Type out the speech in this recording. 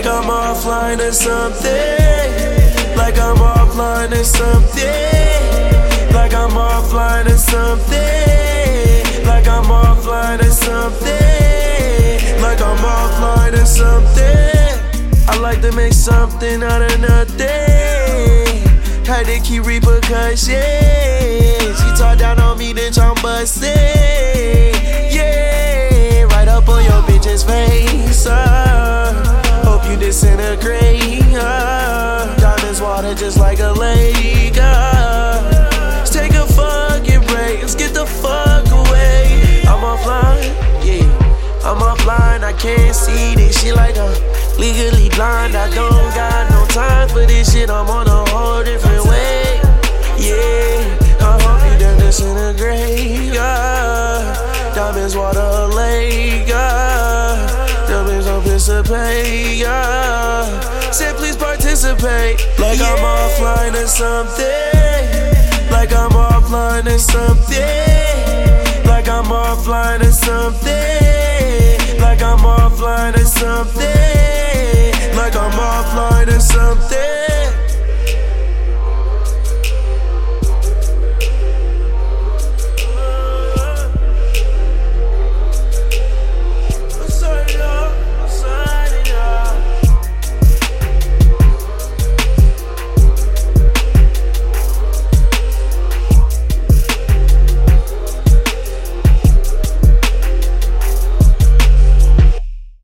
Like I'm offline or something. Like I'm offline or something. Like I'm offline or something. Like I'm offline or something. Like I'm offline or something. I like to make something out of nothing. Had to keep repercussions. She talk down on me, then I'm busting. Water just like a lake. Uh, let's take a fucking break. Let's get the fuck away. I'm offline, yeah. I'm offline. I can't see this shit like I'm legally blind. I don't got no time for this shit. I'm on a whole different way. Yeah, I hope you done disintegrate. Yeah. Diamonds water lake. Yeah. Yeah. Say please participate. Like I'm offline or something. Like I'm offline or something. Like I'm offline or something. Like I'm offline or something. Like I'm offline or something.